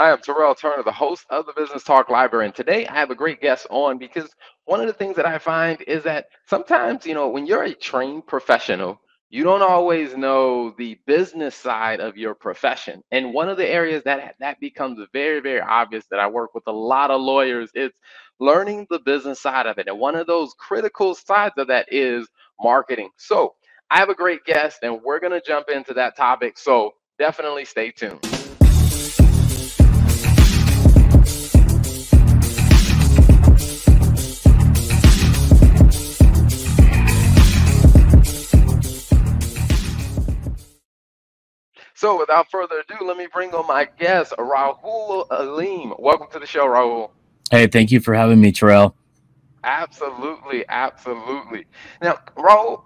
Hi, I'm Terrell Turner, the host of the Business Talk Library. And today I have a great guest on because one of the things that I find is that sometimes, you know, when you're a trained professional, you don't always know the business side of your profession. And one of the areas that that becomes very, very obvious that I work with a lot of lawyers, it's learning the business side of it. And one of those critical sides of that is marketing. So I have a great guest and we're going to jump into that topic. So definitely stay tuned. So without further ado, let me bring on my guest, Rahul Alim. Welcome to the show, Rahul. Hey, thank you for having me, Terrell. Absolutely, absolutely. Now, Rahul,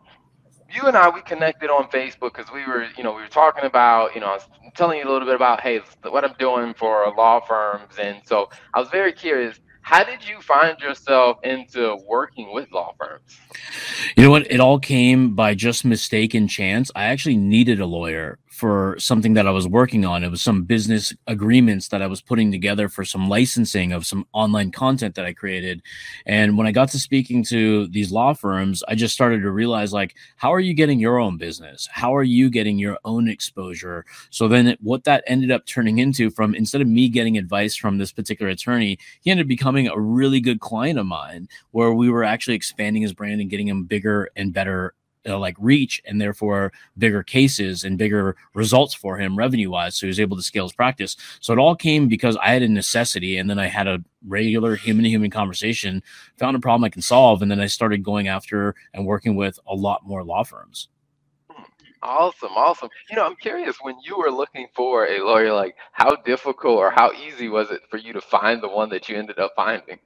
you and I we connected on Facebook because we were, you know, we were talking about, you know, I was telling you a little bit about, hey, what I'm doing for law firms, and so I was very curious. How did you find yourself into working with law firms? You know what? It all came by just mistaken chance. I actually needed a lawyer for something that I was working on. It was some business agreements that I was putting together for some licensing of some online content that I created. And when I got to speaking to these law firms, I just started to realize like, how are you getting your own business? How are you getting your own exposure? So then what that ended up turning into from instead of me getting advice from this particular attorney, he ended up becoming a really good client of mine where we were actually expanding his brand and getting him bigger and better uh, like reach and therefore bigger cases and bigger results for him revenue wise. So he was able to scale his practice. So it all came because I had a necessity and then I had a regular human to human conversation, found a problem I can solve. And then I started going after and working with a lot more law firms. Awesome, awesome. You know, I'm curious when you were looking for a lawyer, like how difficult or how easy was it for you to find the one that you ended up finding?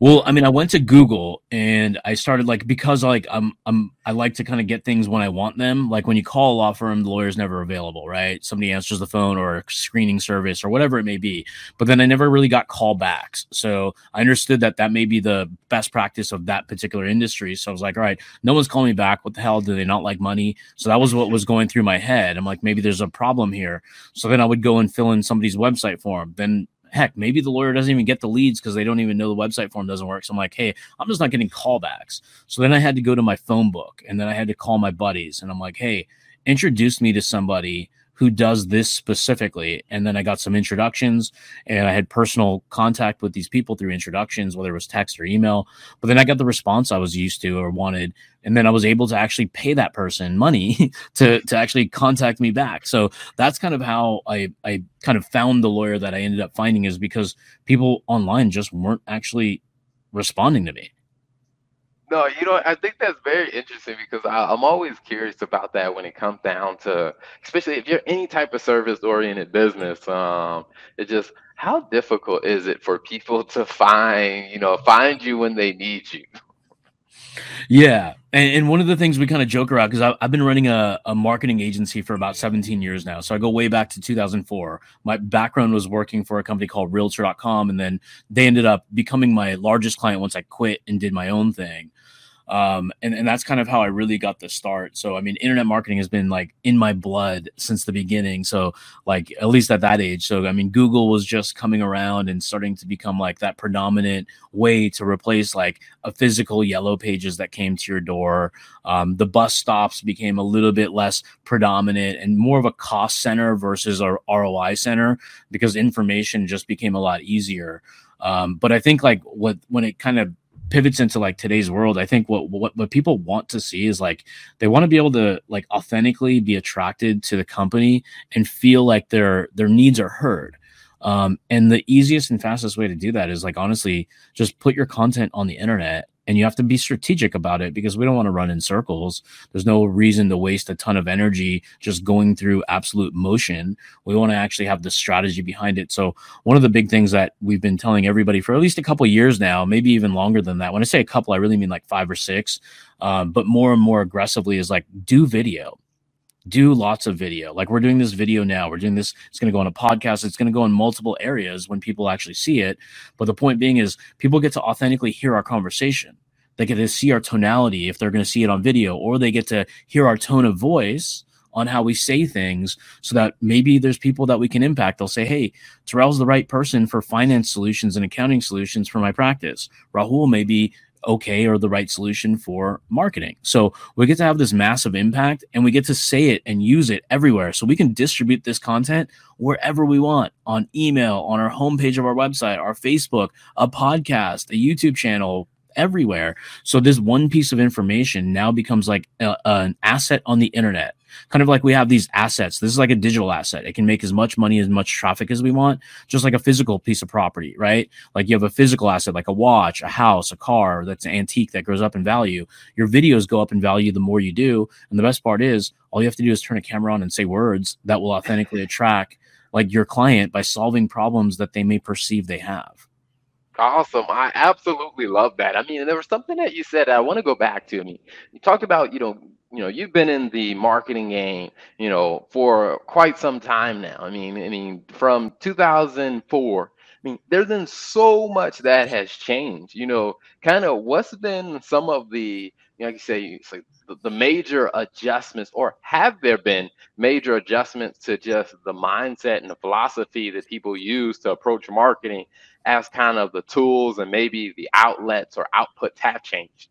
Well, I mean, I went to Google and I started like because like I'm I'm I like to kind of get things when I want them. Like when you call a law firm, the lawyer's never available, right? Somebody answers the phone or a screening service or whatever it may be. But then I never really got callbacks, so I understood that that may be the best practice of that particular industry. So I was like, all right, no one's calling me back. What the hell? Do they not like money? So that was what was going through my head. I'm like, maybe there's a problem here. So then I would go and fill in somebody's website form. Then heck, maybe the lawyer doesn't even get the leads because they don't even know the website form doesn't work. So I'm like, hey, I'm just not getting callbacks. So then I had to go to my phone book and then I had to call my buddies and I'm like, hey, introduce me to somebody who does this specifically. And then I got some introductions and I had personal contact with these people through introductions, whether it was text or email. But then I got the response I was used to or wanted. And then I was able to actually pay that person money to, to actually contact me back. So that's kind of how I, I kind of found the lawyer that I ended up finding is because people online just weren't actually responding to me. No, you know, I think that's very interesting because I, I'm always curious about that when it comes down to, especially if you're any type of service-oriented business. Um, it just how difficult is it for people to find, you know, find you when they need you? Yeah. And, and one of the things we kind of joke around, because I've been running a, a marketing agency for about 17 years now. So I go way back to 2004. My background was working for a company called Realtor.com. And then they ended up becoming my largest client once I quit and did my own thing um, and, and that's kind of how I really got the start. So, I mean, internet marketing has been like in my blood since the beginning. So, like, at least at that age. So, I mean, Google was just coming around and starting to become like that predominant way to replace like a physical yellow pages that came to your door. Um, the bus stops became a little bit less predominant and more of a cost center versus a ROI center because information just became a lot easier. Um, but I think like what when it kind of pivots into like today's world i think what what what people want to see is like they want to be able to like authentically be attracted to the company and feel like their their needs are heard. Um, and the easiest and fastest way to do that is like honestly just put your content on the internet and you have to be strategic about it because we don't want to run in circles. There's no reason to waste a ton of energy just going through absolute motion. We want to actually have the strategy behind it. So one of the big things that we've been telling everybody for at least a couple years now, maybe even longer than that. When I say a couple, I really mean like five or six, um, but more and more aggressively is like do video do lots of video. Like we're doing this video now. We're doing this. It's going to go on a podcast. It's going to go in multiple areas when people actually see it. But the point being is people get to authentically hear our conversation. They get to see our tonality if they're going to see it on video, or they get to hear our tone of voice on how we say things so that maybe there's people that we can impact. They'll say, Hey, Terrell's the right person for finance solutions and accounting solutions for my practice. Rahul may be okay or the right solution for marketing. So we get to have this massive impact and we get to say it and use it everywhere. So we can distribute this content wherever we want on email, on our homepage of our website, our Facebook, a podcast, a YouTube channel, everywhere. So this one piece of information now becomes like a, an asset on the internet. Kind of like we have these assets. This is like a digital asset. It can make as much money, as much traffic as we want, just like a physical piece of property, right? Like you have a physical asset, like a watch, a house, a car that's an antique that goes up in value. Your videos go up in value the more you do. And the best part is all you have to do is turn a camera on and say words that will authentically attract like your client by solving problems that they may perceive they have. Awesome. I absolutely love that. I mean, there was something that you said I want to go back to. I mean, you talked about, you know, you know, you've been in the marketing game, you know, for quite some time now. I mean, I mean, from 2004. I mean, there's been so much that has changed. You know, kind of what's been some of the, you know, like you say, like the, the major adjustments, or have there been major adjustments to just the mindset and the philosophy that people use to approach marketing as kind of the tools and maybe the outlets or outputs have changed?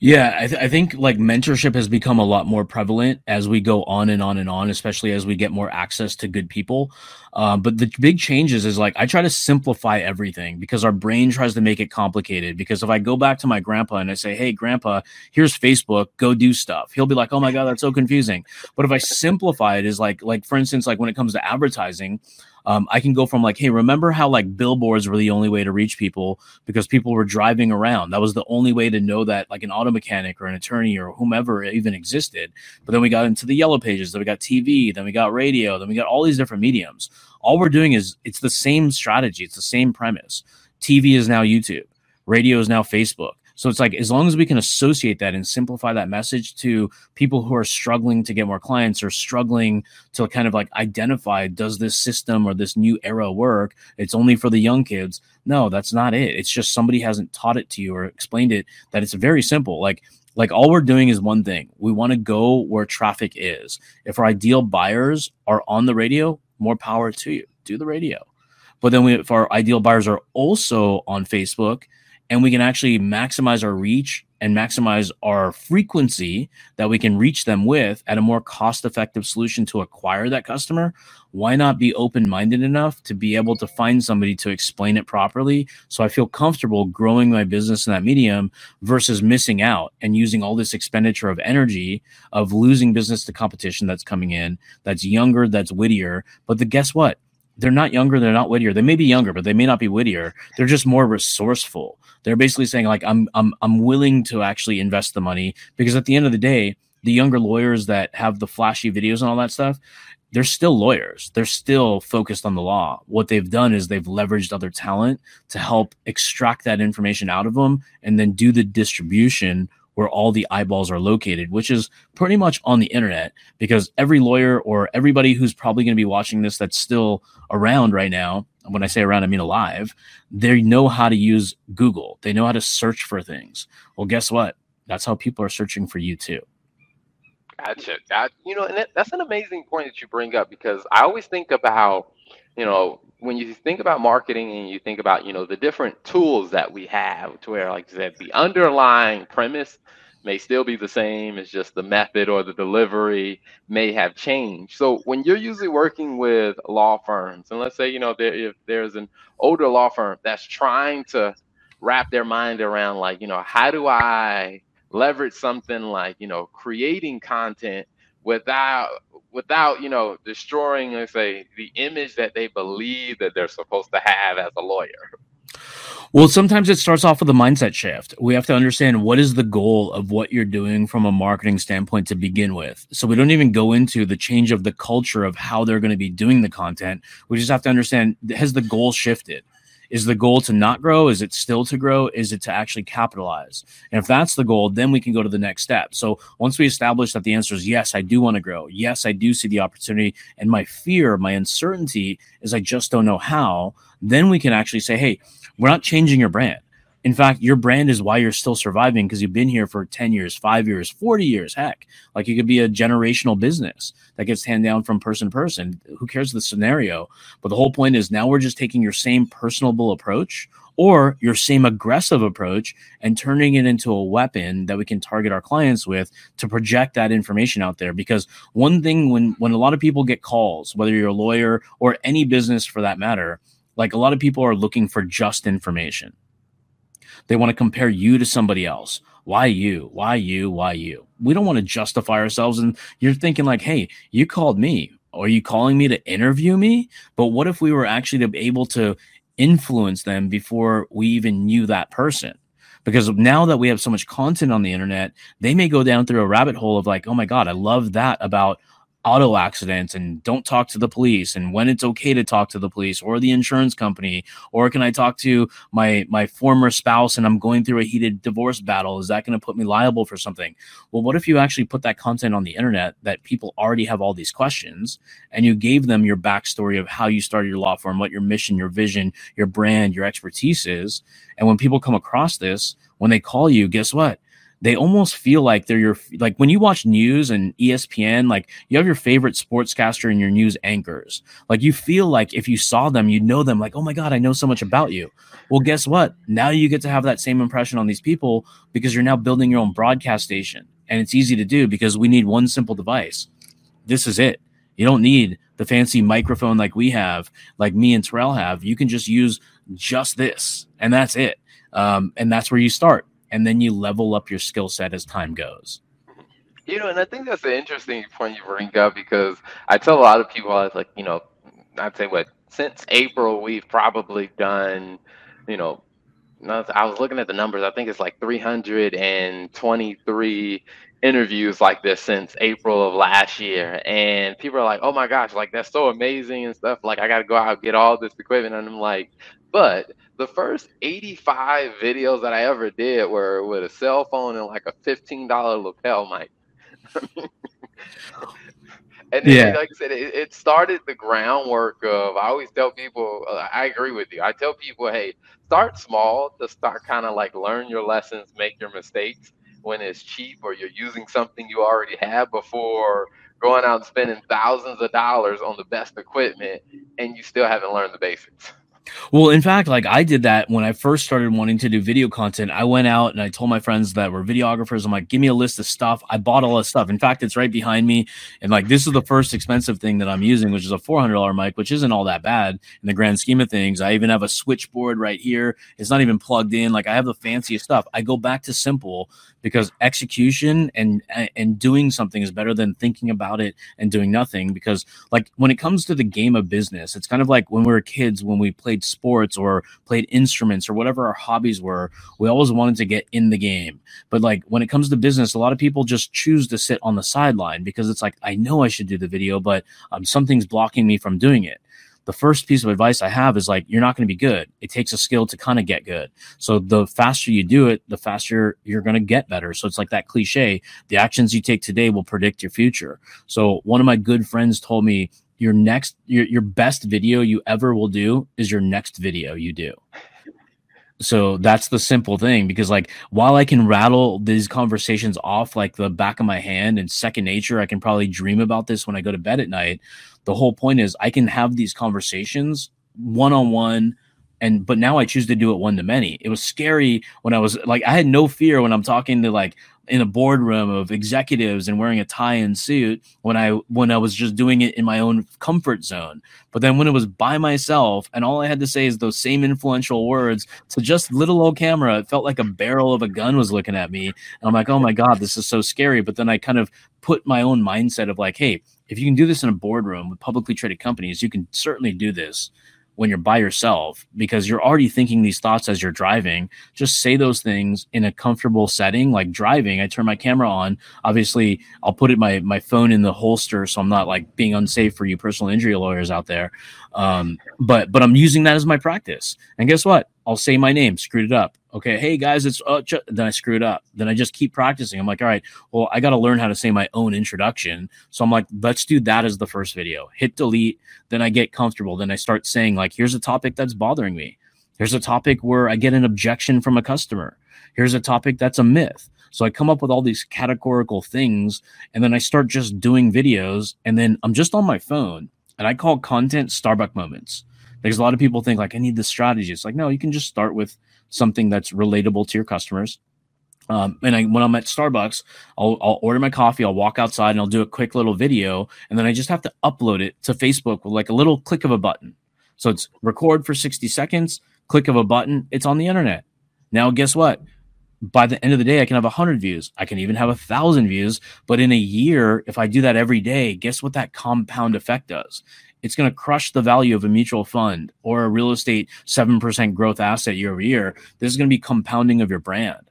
Yeah, I, th- I, think like mentorship has become a lot more prevalent as we go on and on and on, especially as we get more access to good people. Um, but the big changes is like I try to simplify everything because our brain tries to make it complicated. Because if I go back to my grandpa and I say, "Hey, grandpa, here's Facebook, go do stuff," he'll be like, "Oh my god, that's so confusing." But if I simplify it, is like like for instance, like when it comes to advertising, um, I can go from like, hey, remember how like billboards were the only way to reach people because people were driving around. That was the only way to know that like an auto mechanic or an attorney or whomever even existed. But then we got into the yellow pages, then we got TV, then we got radio, then we got all these different mediums. All we're doing is it's the same strategy, it's the same premise. TV is now YouTube, radio is now Facebook. So it's like as long as we can associate that and simplify that message to people who are struggling to get more clients or struggling to kind of like identify does this system or this new era work? It's only for the young kids. No, that's not it. It's just somebody hasn't taught it to you or explained it that it's very simple. Like like all we're doing is one thing. We want to go where traffic is. If our ideal buyers are on the radio, more power to you. Do the radio. But then we, if our ideal buyers are also on Facebook, and we can actually maximize our reach and maximize our frequency that we can reach them with at a more cost effective solution to acquire that customer, why not be open minded enough to be able to find somebody to explain it properly? So I feel comfortable growing my business in that medium versus missing out and using all this expenditure of energy of losing business to competition that's coming in, that's younger, that's wittier. But the guess what? They're not younger, they're not wittier. They may be younger, but they may not be wittier. They're just more resourceful. They're basically saying like I'm I'm I'm willing to actually invest the money because at the end of the day, the younger lawyers that have the flashy videos and all that stuff, they're still lawyers. They're still focused on the law. What they've done is they've leveraged other talent to help extract that information out of them and then do the distribution where all the eyeballs are located, which is pretty much on the internet because every lawyer or everybody who's probably going to be watching this that's still around right now, when I say around, I mean alive, they know how to use Google. They know how to search for things. Well, guess what? That's how people are searching for you too. Gotcha. You know, and that, that's an amazing point that you bring up because I always think about, you know, when you think about marketing and you think about, you know, the different tools that we have to where, like I said, the underlying premise may still be the same. It's just the method or the delivery may have changed. So when you're usually working with law firms, and let's say, you know, there, if there's an older law firm that's trying to wrap their mind around, like, you know, how do I leverage something like, you know, creating content without without you know destroying let's say the image that they believe that they're supposed to have as a lawyer. Well sometimes it starts off with a mindset shift. We have to understand what is the goal of what you're doing from a marketing standpoint to begin with. So we don't even go into the change of the culture of how they're going to be doing the content. We just have to understand has the goal shifted is the goal to not grow? Is it still to grow? Is it to actually capitalize? And if that's the goal, then we can go to the next step. So once we establish that the answer is yes, I do want to grow. Yes, I do see the opportunity. And my fear, my uncertainty is I just don't know how. Then we can actually say, hey, we're not changing your brand. In fact, your brand is why you're still surviving because you've been here for 10 years, five years, 40 years. Heck, like you could be a generational business that gets handed down from person to person. Who cares the scenario? But the whole point is now we're just taking your same personable approach or your same aggressive approach and turning it into a weapon that we can target our clients with to project that information out there because one thing when when a lot of people get calls whether you're a lawyer or any business for that matter like a lot of people are looking for just information they want to compare you to somebody else. Why you? Why you? Why you? We don't want to justify ourselves and you're thinking like hey you called me. Are you calling me to interview me? But what if we were actually able to influence them before we even knew that person? Because now that we have so much content on the internet they may go down through a rabbit hole of like oh my god i love that about auto accidents and don't talk to the police and when it's okay to talk to the police or the insurance company or can I talk to my my former spouse and I'm going through a heated divorce battle? Is that going to put me liable for something? Well what if you actually put that content on the internet that people already have all these questions and you gave them your backstory of how you started your law firm what your mission your vision your brand your expertise is? And when people come across this when they call you guess what they almost feel like they're your like when you watch news and ESPN, like you have your favorite sportscaster and your news anchors. Like you feel like if you saw them, you know them. Like, oh my god, I know so much about you. Well, guess what? Now you get to have that same impression on these people because you're now building your own broadcast station, and it's easy to do because we need one simple device. This is it. You don't need the fancy microphone like we have, like me and Terrell have. You can just use just this, and that's it. Um, and that's where you start and then you level up your skill set as time goes. You know, and I think that's an interesting point you bring up because I tell a lot of people, I was like, you know, I'd say what since April we've probably done, you know, I was looking at the numbers. I think it's like 323 interviews like this since April of last year, and people are like, "Oh my gosh, like that's so amazing and stuff." Like I got to go out and get all this equipment, and I'm like, but the first 85 videos that I ever did were with a cell phone and like a $15 lapel mic. and then, yeah. like I said, it, it, started the groundwork of. I always tell people, uh, I agree with you. I tell people, hey, start small to start kind of like learn your lessons, make your mistakes when it's cheap or you're using something you already have before going out and spending thousands of dollars on the best equipment and you still haven't learned the basics. Well, in fact, like I did that when I first started wanting to do video content. I went out and I told my friends that were videographers, I'm like, give me a list of stuff. I bought all this stuff. In fact, it's right behind me. And like, this is the first expensive thing that I'm using, which is a $400 mic, which isn't all that bad in the grand scheme of things. I even have a switchboard right here. It's not even plugged in. Like, I have the fanciest stuff. I go back to simple because execution and and doing something is better than thinking about it and doing nothing because like when it comes to the game of business it's kind of like when we were kids when we played sports or played instruments or whatever our hobbies were we always wanted to get in the game but like when it comes to business a lot of people just choose to sit on the sideline because it's like i know i should do the video but um, something's blocking me from doing it the first piece of advice I have is like, you're not going to be good. It takes a skill to kind of get good. So the faster you do it, the faster you're going to get better. So it's like that cliche the actions you take today will predict your future. So one of my good friends told me, your next, your, your best video you ever will do is your next video you do. So that's the simple thing because like while I can rattle these conversations off like the back of my hand and second nature, I can probably dream about this when I go to bed at night the whole point is I can have these conversations one on one and but now I choose to do it one to many. It was scary when I was like I had no fear when I'm talking to like in a boardroom of executives and wearing a tie and suit when I when I was just doing it in my own comfort zone. But then when it was by myself and all I had to say is those same influential words to just little old camera, it felt like a barrel of a gun was looking at me. And I'm like, oh my God, this is so scary. But then I kind of put my own mindset of like, hey, if you can do this in a boardroom with publicly traded companies, you can certainly do this when you're by yourself because you're already thinking these thoughts as you're driving. Just say those things in a comfortable setting, like driving. I turn my camera on. Obviously, I'll put it my my phone in the holster so I'm not like being unsafe for you personal injury lawyers out there. Um, but but I'm using that as my practice. And guess what? I'll say my name, screwed it up. Okay, hey guys, it's uh, ch-. then I screwed up. Then I just keep practicing. I'm like, all right, well, I got to learn how to say my own introduction. So I'm like, let's do that as the first video. Hit delete. Then I get comfortable. Then I start saying like, here's a topic that's bothering me. Here's a topic where I get an objection from a customer. Here's a topic that's a myth. So I come up with all these categorical things and then I start just doing videos and then I'm just on my phone and I call content Starbucks moments. Because a lot of people think like I need the strategy. It's like, no, you can just start with something that's relatable to your customers. Um, and I, when I'm at Starbucks, I'll, I'll order my coffee, I'll walk outside and I'll do a quick little video. And then I just have to upload it to Facebook with like a little click of a button. So it's record for 60 seconds, click of a button, it's on the internet. Now, guess what? By the end of the day, I can have 100 views. I can even have a thousand views. But in a year, if I do that every day, guess what that compound effect does? It's going to crush the value of a mutual fund or a real estate 7% growth asset year over year. This is going to be compounding of your brand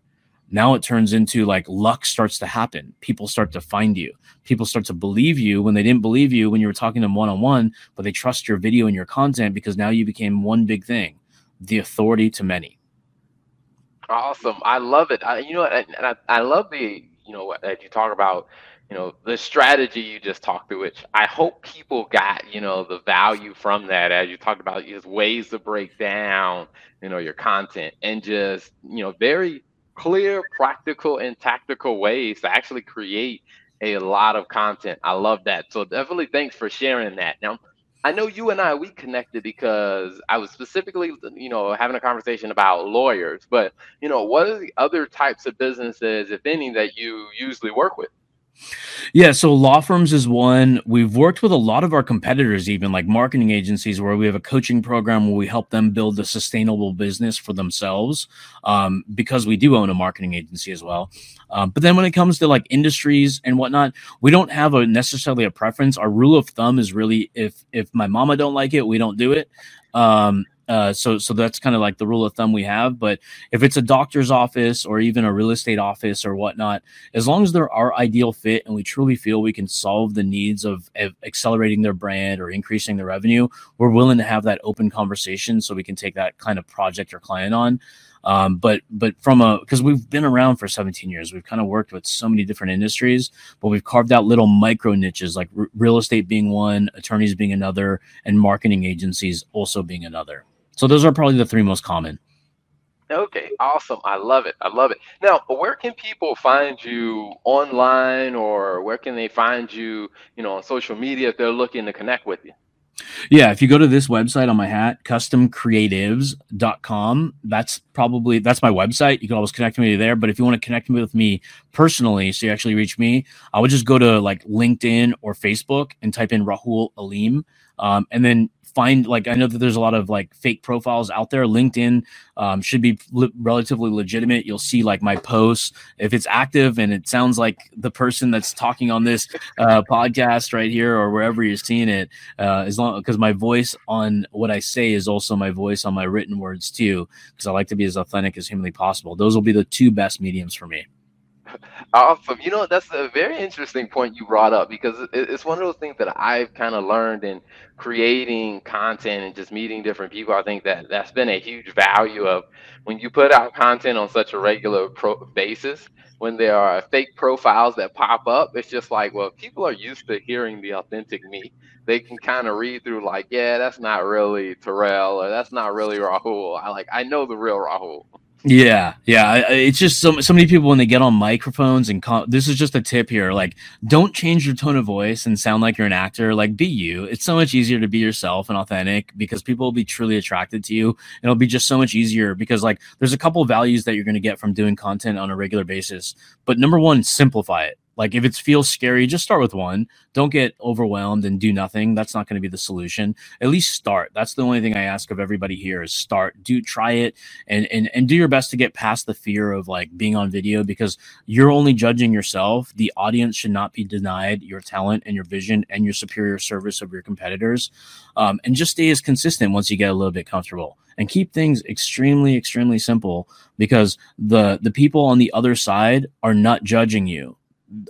now it turns into like luck starts to happen. People start to find you. People start to believe you when they didn't believe you when you were talking to them one on one, but they trust your video and your content because now you became one big thing the authority to many. Awesome. I love it. I, you know, and I, I love the, you know, that you talk about, you know, the strategy you just talked through, which I hope people got, you know, the value from that as you talked about is ways to break down, you know, your content and just, you know, very clear, practical, and tactical ways to actually create a lot of content. I love that. So definitely thanks for sharing that. Now, I know you and I we connected because I was specifically, you know, having a conversation about lawyers. But you know, what are the other types of businesses, if any, that you usually work with? Yeah, so law firms is one. We've worked with a lot of our competitors, even like marketing agencies, where we have a coaching program where we help them build a sustainable business for themselves um, because we do own a marketing agency as well. Um, but then when it comes to like industries and whatnot, we don't have a necessarily a preference. Our rule of thumb is really if if my mama don't like it, we don't do it. Um, uh, so so that's kind of like the rule of thumb we have. But if it's a doctor's office or even a real estate office or whatnot, as long as they're our ideal fit and we truly feel we can solve the needs of, of accelerating their brand or increasing their revenue, we're willing to have that open conversation so we can take that kind of project or client on. Um, but but from a because we've been around for 17 years, we've kind of worked with so many different industries, but we've carved out little micro niches like r- real estate being one, attorneys being another, and marketing agencies also being another. So those are probably the three most common. Okay, awesome. I love it. I love it. Now, where can people find you online or where can they find you, you know, on social media if they're looking to connect with you? Yeah, if you go to this website on my hat, customcreatives.com, that's probably that's my website. You can always connect me there. But if you want to connect with me personally, so you actually reach me, I would just go to like LinkedIn or Facebook and type in Rahul Alim. Um, and then find like I know that there's a lot of like fake profiles out there. LinkedIn um, should be relatively legitimate. You'll see like my posts if it's active and it sounds like the person that's talking on this uh, podcast right here or wherever you're seeing it. Uh, as long because my voice on what I say is also my voice on my written words too, because I like to be as authentic as humanly possible. Those will be the two best mediums for me. Awesome. You know, that's a very interesting point you brought up because it's one of those things that I've kind of learned in creating content and just meeting different people. I think that that's been a huge value of when you put out content on such a regular pro- basis. When there are fake profiles that pop up, it's just like, well, people are used to hearing the authentic me. They can kind of read through, like, yeah, that's not really Terrell or that's not really Rahul. I like, I know the real Rahul. Yeah, yeah. It's just so so many people when they get on microphones and this is just a tip here. Like, don't change your tone of voice and sound like you're an actor. Like, be you. It's so much easier to be yourself and authentic because people will be truly attracted to you. It'll be just so much easier because like there's a couple of values that you're going to get from doing content on a regular basis. But number one, simplify it. Like if it feels scary, just start with one. Don't get overwhelmed and do nothing. That's not going to be the solution. At least start. That's the only thing I ask of everybody here is start. Do try it and and and do your best to get past the fear of like being on video because you're only judging yourself. The audience should not be denied your talent and your vision and your superior service of your competitors. Um, and just stay as consistent once you get a little bit comfortable and keep things extremely extremely simple because the the people on the other side are not judging you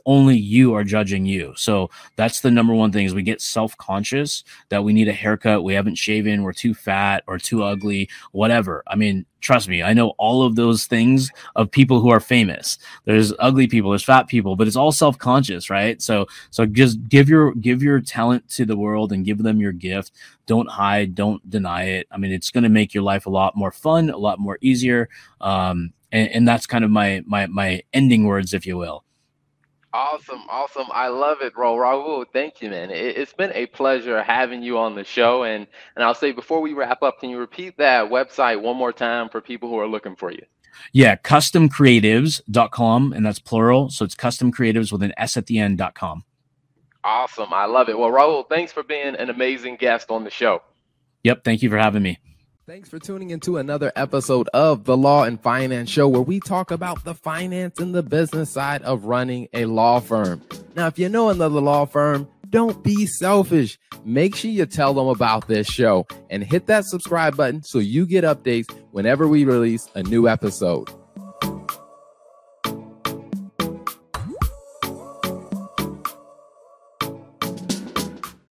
only you are judging you. So that's the number one thing is we get self-conscious that we need a haircut, we haven't shaven, we're too fat or too ugly, whatever. I mean, trust me, I know all of those things of people who are famous. There's ugly people, there's fat people, but it's all self-conscious, right? So so just give your give your talent to the world and give them your gift. Don't hide, don't deny it. I mean, it's going to make your life a lot more fun, a lot more easier. Um, and, and that's kind of my my my ending words, if you will. Awesome, awesome. I love it, Ro. Raul, thank you, man. It, has been a pleasure having you on the show. And and I'll say before we wrap up, can you repeat that website one more time for people who are looking for you? Yeah, customcreatives.com, and that's plural. So it's customcreatives with an S at the end.com. Awesome. I love it. Well, Raul, thanks for being an amazing guest on the show. Yep. Thank you for having me. Thanks for tuning into another episode of the Law and Finance Show, where we talk about the finance and the business side of running a law firm. Now, if you know another law firm, don't be selfish. Make sure you tell them about this show and hit that subscribe button so you get updates whenever we release a new episode.